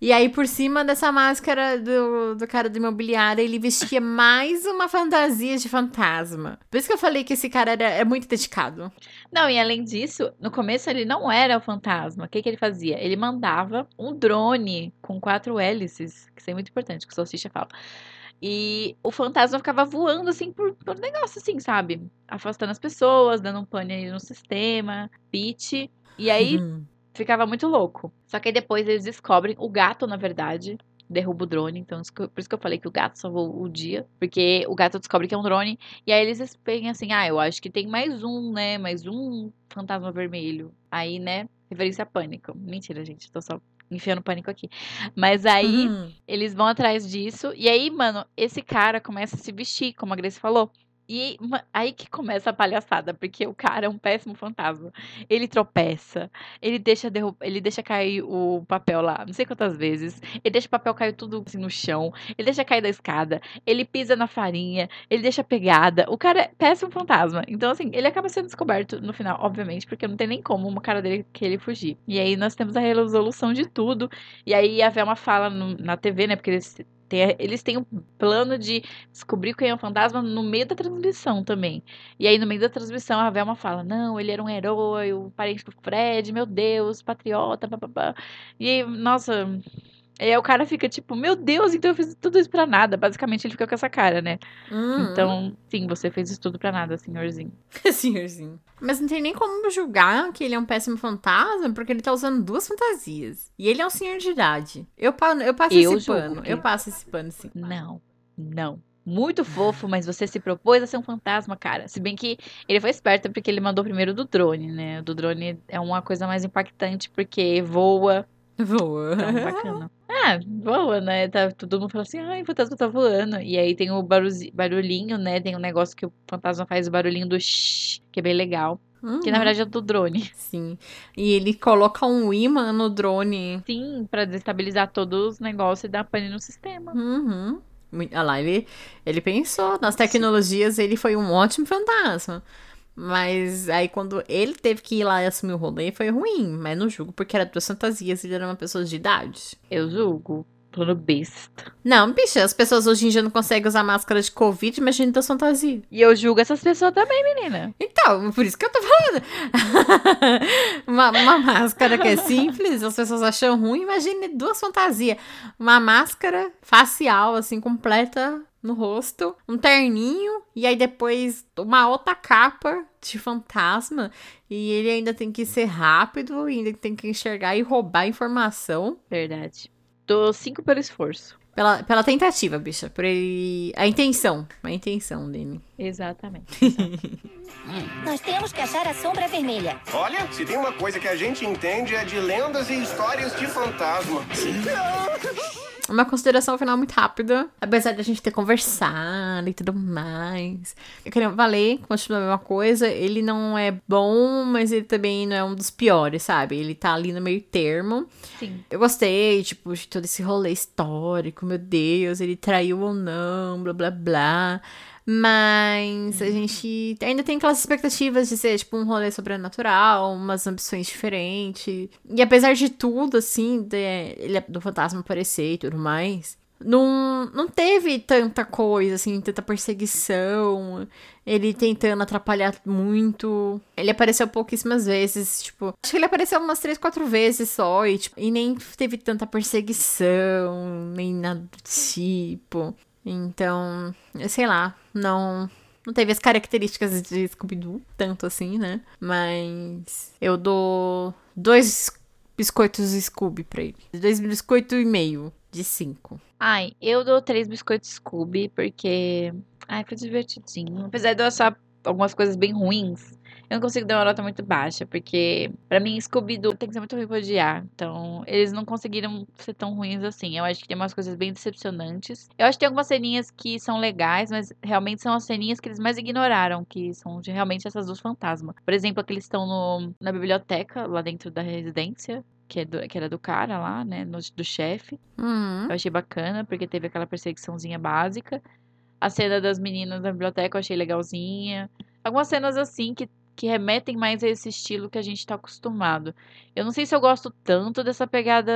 S2: e aí, por cima dessa máscara do, do cara do imobiliário, ele vestia mais uma fantasia de fantasma. Por isso que eu falei que esse cara era, é muito dedicado.
S1: Não, e além disso, no começo ele não era o fantasma. O que, que ele fazia? Ele mandava um drone com quatro hélices, que isso é muito importante, que o Salsicha fala. E o fantasma ficava voando, assim, por, por negócio, assim, sabe? Afastando as pessoas, dando um pane aí no sistema, pitch. E aí, uhum ficava muito louco. Só que aí depois eles descobrem o gato, na verdade, derruba o drone. Então, por isso que eu falei que o gato salvou o dia. Porque o gato descobre que é um drone. E aí eles esperam assim: ah, eu acho que tem mais um, né? Mais um fantasma vermelho. Aí, né? Referência a pânico. Mentira, gente. Tô só enfiando pânico aqui. Mas aí uhum. eles vão atrás disso. E aí, mano, esse cara começa a se vestir, como a Grace falou. E aí que começa a palhaçada, porque o cara é um péssimo fantasma. Ele tropeça, ele deixa ele deixa cair o papel lá, não sei quantas vezes. Ele deixa o papel cair tudo assim no chão, ele deixa cair da escada, ele pisa na farinha, ele deixa pegada. O cara é péssimo fantasma. Então, assim, ele acaba sendo descoberto no final, obviamente, porque não tem nem como uma cara dele que ele fugir. E aí nós temos a resolução de tudo. E aí a Velma fala no, na TV, né? Porque eles tem, eles têm um plano de descobrir quem é o fantasma no meio da transmissão também. E aí, no meio da transmissão, a Velma fala: Não, ele era um herói, o parente do Fred, meu Deus, patriota, papapá. E, nossa, e aí o cara fica tipo, meu Deus, então eu fiz tudo isso pra nada. Basicamente ele fica com essa cara, né? Uhum. Então, sim, você fez isso tudo pra nada, senhorzinho.
S2: senhorzinho. Mas não tem nem como julgar que ele é um péssimo fantasma, porque ele tá usando duas fantasias. E ele é um senhor de idade. Eu, eu passo eu esse pano. Que... Eu passo esse pano, sim.
S1: Não, não muito fofo, mas você se propôs a ser um fantasma, cara. Se bem que ele foi esperto porque ele mandou primeiro do drone, né? O do drone é uma coisa mais impactante porque voa,
S2: Voa.
S1: Então, bacana. Ah, voa, né? Tá, todo mundo fala assim, ai, o fantasma tá voando. E aí tem o barulhinho, né? Tem um negócio que o fantasma faz o barulhinho do shh, que é bem legal. Uhum. Que na uhum. verdade é do drone.
S2: Sim. E ele coloca um imã no drone.
S1: Sim, pra desestabilizar todos os negócios e dar pane no sistema.
S2: Uhum. Olha lá, ele, ele pensou nas tecnologias, ele foi um ótimo fantasma. Mas aí quando ele teve que ir lá e assumir o rolê, foi ruim. Mas não julgo, porque era duas fantasias e ele era uma pessoa de idade.
S1: Eu julgo. Plano besta.
S2: Não, bicha, as pessoas hoje em dia não conseguem usar máscara de Covid, imagina das fantasias.
S1: E eu julgo essas pessoas também, menina.
S2: Então, por isso que eu tô falando. uma, uma máscara que é simples, as pessoas acham ruim, imagine duas fantasias. Uma máscara facial, assim, completa no rosto, um terninho, e aí depois uma outra capa de fantasma. E ele ainda tem que ser rápido, e ainda tem que enxergar e roubar informação.
S1: Verdade. Dou cinco pelo esforço.
S2: Pela, pela tentativa, bicha. Por ele. A intenção. A intenção dele.
S1: Exatamente.
S3: Nós temos que achar a sombra vermelha.
S6: Olha, se tem uma coisa que a gente entende é de lendas e histórias de fantasma.
S2: Uma consideração final muito rápida. Apesar de a gente ter conversado e tudo mais. Eu queria valer, continua a mesma coisa. Ele não é bom, mas ele também não é um dos piores, sabe? Ele tá ali no meio termo.
S1: Sim.
S2: Eu gostei, tipo, de todo esse rolê histórico. Meu Deus, ele traiu ou não, blá blá blá. Mas a gente ainda tem aquelas expectativas de ser, tipo, um rolê sobrenatural, umas ambições diferentes. E apesar de tudo, assim, de, ele, do fantasma aparecer e tudo mais, não, não teve tanta coisa, assim, tanta perseguição. Ele tentando atrapalhar muito. Ele apareceu pouquíssimas vezes, tipo. Acho que ele apareceu umas três, quatro vezes só. E, tipo, e nem teve tanta perseguição, nem nada do tipo. Então, sei lá, não. Não teve as características de Scooby-Doo, tanto assim, né? Mas eu dou dois biscoitos Scooby pra ele. Dois biscoitos e meio de cinco.
S1: Ai, eu dou três biscoitos Scooby, porque. Ai, foi divertidinho. Apesar de eu achar algumas coisas bem ruins, eu não consigo dar uma nota muito baixa, porque pra mim Scooby-Doo tem que ser muito ruim pra odiar. Então, eles não conseguiram ser tão ruins assim. Eu acho que tem umas coisas bem decepcionantes. Eu acho que tem algumas ceninhas que são legais, mas realmente são as ceninhas que eles mais ignoraram, que são de realmente essas duas fantasmas. Por exemplo, que eles estão no, na biblioteca, lá dentro da residência. Que, é do, que era do cara lá, né? no- do chefe.
S2: Uhum.
S1: Eu achei bacana, porque teve aquela perseguiçãozinha básica. A cena das meninas na biblioteca eu achei legalzinha. Algumas cenas assim que, que remetem mais a esse estilo que a gente tá acostumado. Eu não sei se eu gosto tanto dessa pegada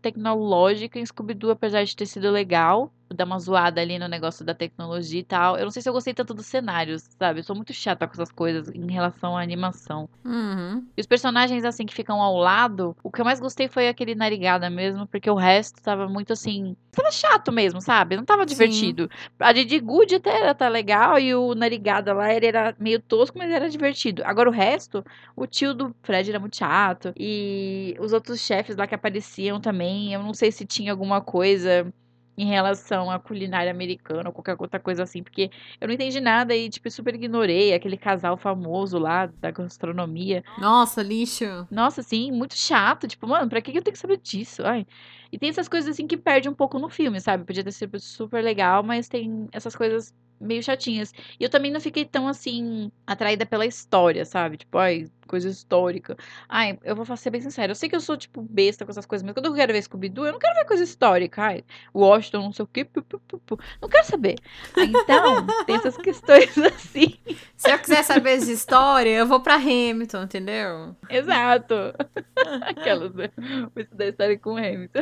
S1: tecnológica em Scooby-Doo, apesar de ter sido legal. Dar uma zoada ali no negócio da tecnologia e tal. Eu não sei se eu gostei tanto dos cenários, sabe? Eu sou muito chata com essas coisas em relação à animação.
S2: Uhum.
S1: E os personagens, assim, que ficam ao lado, o que eu mais gostei foi aquele narigada mesmo, porque o resto tava muito assim. Tava chato mesmo, sabe? Não tava
S2: Sim.
S1: divertido. A Didi Good até era tá legal, e o narigada lá, ele era meio tosco, mas era divertido. Agora o resto, o tio do Fred era muito chato. E os outros chefes lá que apareciam também, eu não sei se tinha alguma coisa. Em relação à culinária americana ou qualquer outra coisa assim, porque eu não entendi nada e, tipo, super ignorei aquele casal famoso lá da gastronomia.
S2: Nossa, lixo.
S1: Nossa, assim, muito chato. Tipo, mano, pra que que eu tenho que saber disso? Ai. E tem essas coisas assim que perde um pouco no filme, sabe? Podia ter sido super legal, mas tem essas coisas meio chatinhas. E eu também não fiquei tão assim atraída pela história, sabe? Tipo, ai, coisa histórica. Ai, eu vou ser bem sincera. Eu sei que eu sou, tipo, besta com essas coisas, mas quando eu quero ver Scooby-Doo, eu não quero ver coisa histórica. Ai, Washington, não sei o quê. pu, pu, pu. Não quero saber. Então, tem essas questões assim.
S2: Se eu quiser saber de história, eu vou pra Hamilton, entendeu?
S1: Exato. Aquelas, né? Vou estudar história com Hamilton.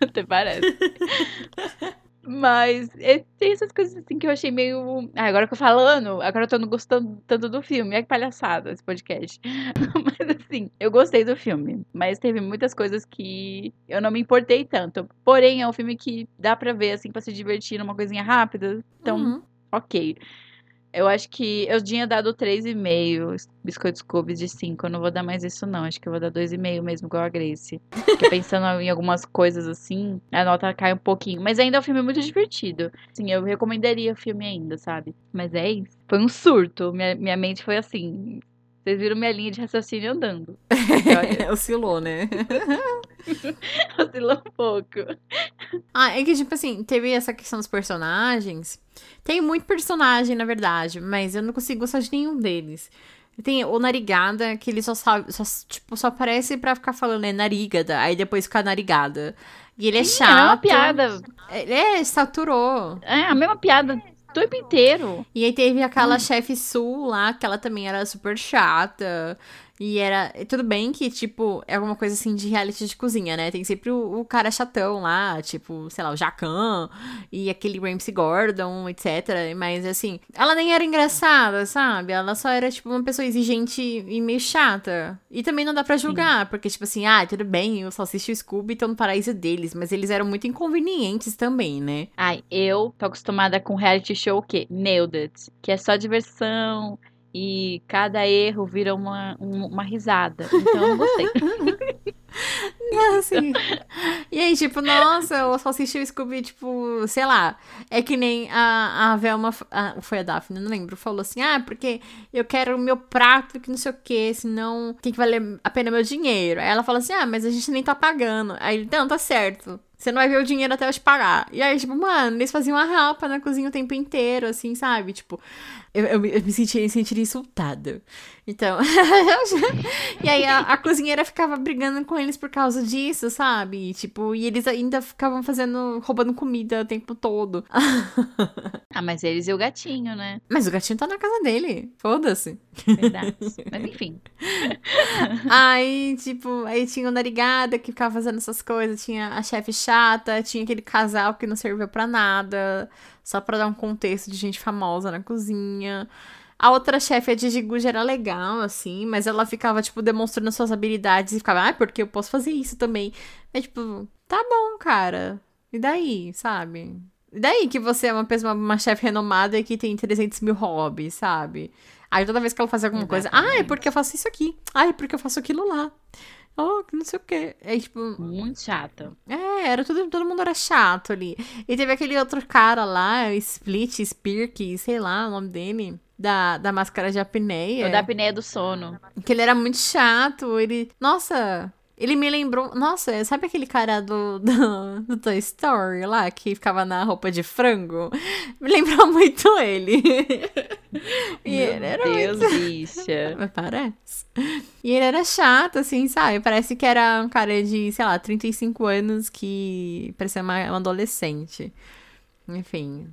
S1: Até parece. Mas é, tem essas coisas assim que eu achei meio. Ah, agora que eu falando, agora eu tô não gostando tanto do filme. É que palhaçada esse podcast. Mas assim, eu gostei do filme. Mas teve muitas coisas que eu não me importei tanto. Porém, é um filme que dá pra ver, assim, pra se divertir numa coisinha rápida. Então,
S2: Uhum.
S1: ok. Eu acho que eu tinha dado 3,5 biscoitos Scooby de 5. Eu não vou dar mais isso, não. Acho que eu vou dar 2,5 mesmo, igual a Grace. Porque pensando em algumas coisas assim, a nota cai um pouquinho. Mas ainda é um filme muito divertido. Sim, eu recomendaria o filme ainda, sabe? Mas é isso. Foi um surto. Minha, minha mente foi assim. Vocês viram minha linha de raciocínio andando. Olha,
S2: Oscilou, né?
S1: oscilou um pouco.
S2: Ah, é que, tipo assim, teve essa questão dos personagens. Tem muito personagem, na verdade, mas eu não consigo gostar de nenhum deles. Tem o Narigada, que ele só sabe, só, tipo, só aparece pra ficar falando, é narigada, aí depois fica narigada. E ele é chato.
S1: É uma piada.
S2: Ele é, saturou.
S1: É, a mesma piada tempo inteiro.
S2: E aí teve aquela chefe sul lá, que ela também era super chata. E era. Tudo bem que, tipo, é alguma coisa assim de reality de cozinha, né? Tem sempre o, o cara chatão lá, tipo, sei lá, o Jacan e aquele Ramsey Gordon, etc. Mas assim, ela nem era engraçada, sabe? Ela só era, tipo, uma pessoa exigente e meio chata. E também não dá pra julgar, porque, tipo assim, ah, tudo bem, o Salsicha e o Scooby estão no paraíso deles, mas eles eram muito inconvenientes também, né?
S1: Ai, eu tô acostumada com reality show o quê? Nailed It. Que é só diversão e cada erro vira uma, um- uma risada. Então eu não gostei.
S2: Assim. E aí, tipo, nossa, o Salsicha e o Scooby, tipo, sei lá. É que nem a, a Velma, a, foi a Daphne, não lembro, falou assim: ah, porque eu quero o meu prato que não sei o que, senão tem que valer a pena meu dinheiro. Aí ela fala assim: ah, mas a gente nem tá pagando. Aí ele, não, tá certo. Você não vai ver o dinheiro até eu te pagar. E aí, tipo, mano, eles faziam uma rapa na cozinha o tempo inteiro, assim, sabe? Tipo, eu, eu, me- eu me sentia, me sentiria insultada. Então. e aí a, a cozinheira ficava brigando com eles por causa disso, sabe? E, tipo, e eles ainda ficavam fazendo. roubando comida o tempo todo.
S1: Ah, mas eles e o gatinho, né?
S2: Mas o gatinho tá na casa dele. Foda-se.
S1: Verdade. mas enfim.
S2: Aí, tipo, aí tinha o Narigada que ficava fazendo essas coisas, tinha a chefe chata, tinha aquele casal que não serviu pra nada, só pra dar um contexto de gente famosa na cozinha. A outra chefe, a Gigi Guji, era legal, assim, mas ela ficava, tipo, demonstrando suas habilidades e ficava, ah, porque eu posso fazer isso também. É tipo, tá bom, cara. E daí, sabe? E daí que você é uma pessoa, uma chefe renomada e que tem 300 mil hobbies, sabe? Aí toda vez que ela fazia alguma coisa, ah, é porque eu faço isso aqui. Ah, é porque eu faço aquilo lá. Oh, que não sei o quê. É tipo,
S1: Muito chata.
S2: é, era tudo, todo mundo era chato ali. E teve aquele outro cara lá, Split, Spirk, sei lá o nome dele, da, da máscara de apneia.
S1: O da apneia do sono.
S2: Que ele era muito chato, ele... Nossa, ele me lembrou... Nossa, sabe aquele cara do, do, do Toy Story lá, que ficava na roupa de frango? Me lembrou muito ele. e ele era
S1: Deus, bicha.
S2: mas parece. E ele era chato, assim, sabe? Parece que era um cara de, sei lá, 35 anos que parecia uma, uma adolescente. Enfim.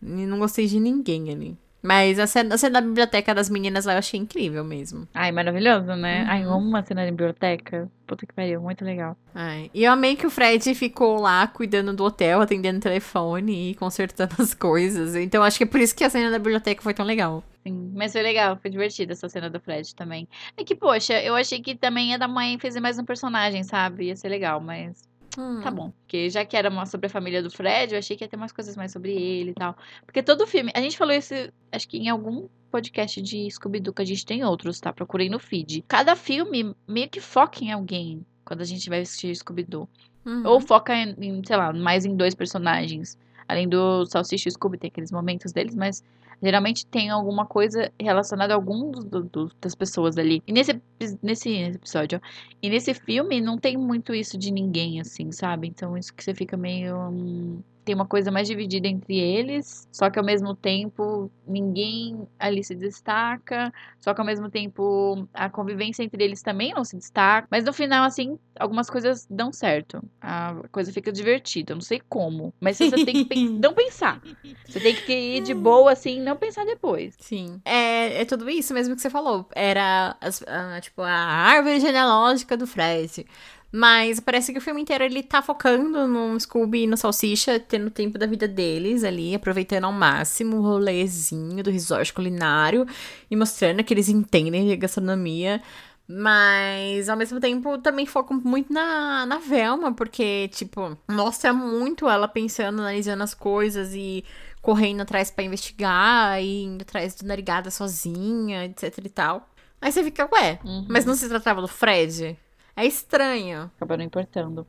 S2: Não gostei de ninguém ali. Mas a cena, a cena da biblioteca das meninas lá eu achei incrível mesmo.
S1: Ai, maravilhoso, né? Ai, eu amo uma cena de biblioteca. Puta que pariu, muito legal.
S2: Ai, E eu amei que o Fred ficou lá cuidando do hotel, atendendo o telefone e consertando as coisas. Então acho que é por isso que a cena da biblioteca foi tão legal.
S1: Sim, mas foi legal, foi divertida essa cena do Fred também. É que, poxa, eu achei que também ia dar uma ênfase mais no personagem, sabe? Ia ser legal, mas
S2: Hum.
S1: tá bom. Porque já que era uma sobre a família do Fred, eu achei que ia ter umas coisas mais sobre ele e tal. Porque todo filme. A gente falou isso, acho que em algum podcast de Scooby-Doo, que a gente tem outros, tá? Procurei no feed. Cada filme meio que foca em alguém quando a gente vai assistir Scooby-Doo.
S2: Uhum.
S1: Ou foca em, em, sei lá, mais em dois personagens. Além do Salsicha e Scooby, tem aqueles momentos deles, mas geralmente tem alguma coisa relacionada a algum do- das pessoas ali. E nesse, nesse episódio, ó. E nesse filme não tem muito isso de ninguém, assim, sabe? Então isso que você fica meio. hum, tem uma coisa mais dividida entre eles, só que ao mesmo tempo ninguém ali se destaca, só que ao mesmo tempo a convivência entre eles também não se destaca. Mas no final, assim, algumas coisas dão certo. A coisa fica divertida. Eu não sei como. Mas você tem que pen- não pensar. Você tem que ir de boa, assim, não pensar depois.
S2: Sim. É, é tudo isso mesmo que você falou. Era, as- a, tipo, a árvore genealógica do Fred. Mas parece que o filme inteiro ele tá focando no Scooby e no Salsicha, tendo tempo da vida deles ali, aproveitando ao máximo o rolezinho do resort culinário e mostrando que eles entendem de gastronomia. Mas, ao mesmo tempo, também focam muito na, na Velma, porque, tipo, mostra muito ela pensando, analisando as coisas e correndo atrás pra investigar e indo atrás do Narigada sozinha, etc e tal. Aí você fica, ué, mas não se tratava do Fred? É estranho.
S1: Acaba não importando.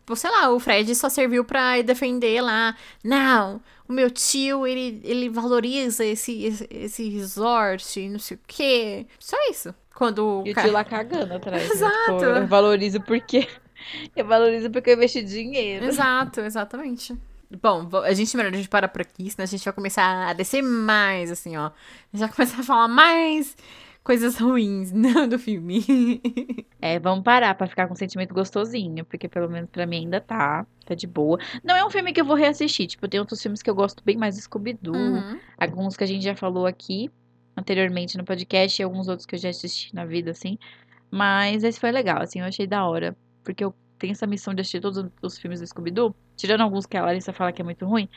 S2: Tipo, Sei lá, o Fred só serviu pra defender lá. Não, o meu tio, ele, ele valoriza esse, esse, esse resort, não sei o quê. Só isso. Quando
S1: E o
S2: ca-
S1: tio lá cagando atrás. né?
S2: Exato.
S1: Tipo, eu valorizo porque. Eu valorizo porque eu investi dinheiro.
S2: Exato, exatamente. Bom, a gente melhor a gente parar por aqui, senão a gente vai começar a descer mais, assim, ó. A gente vai começar a falar mais coisas ruins não, do filme.
S1: É, vamos parar pra ficar com um sentimento gostosinho, porque pelo menos pra mim ainda tá, tá de boa. Não é um filme que eu vou reassistir, tipo, tem outros filmes que eu gosto bem mais do Scooby-Doo,
S2: Uhum.
S1: alguns que a gente já falou aqui anteriormente no podcast e alguns outros que eu já assisti na vida, assim. Mas esse foi legal, assim, eu achei da hora, porque eu tenho essa missão de assistir todos os filmes do Scooby-Doo, tirando alguns que a Larissa fala que é muito ruim.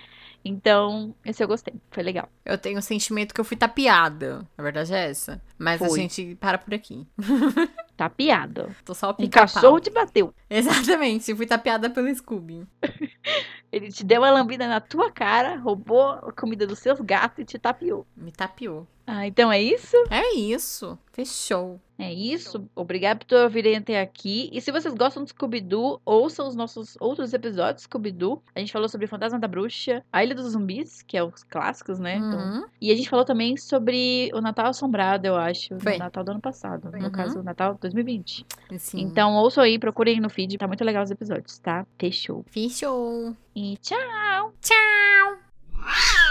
S1: Então, esse eu gostei, foi legal.
S2: Eu tenho o sentimento que eu fui tapeada. A verdade é essa. Mas a
S1: Foi.
S2: gente para por aqui.
S1: Piada.
S2: Tô só o
S1: Um cachorro te bateu.
S2: Exatamente, fui tapeada pelo Scooby.
S1: Ele te deu uma lambida na tua cara, roubou a comida dos seus gatos e te tapeou.
S2: Me tapeou.
S1: Ah, então é isso?
S2: É isso. Fechou.
S1: É isso. Obrigado por ouvirem até aqui. E se vocês gostam do Scooby-Doo, ouçam os nossos outros episódios do Scooby-Doo. A gente falou sobre Fantasma da Bruxa, A Ilha dos Zumbis, que é os clássicos, né? Então,
S2: Uhum.
S1: E a gente falou também sobre o Natal Assombrado, eu acho.
S2: Foi.
S1: O Natal do ano passado. No
S2: Uhum.
S1: caso, o Natal 2020.
S2: Sim.
S1: Então, ouçam aí, procurem no feed. Tá muito legal os episódios, tá? Fechou.
S2: Fechou.
S1: E tchau!
S2: Tchau.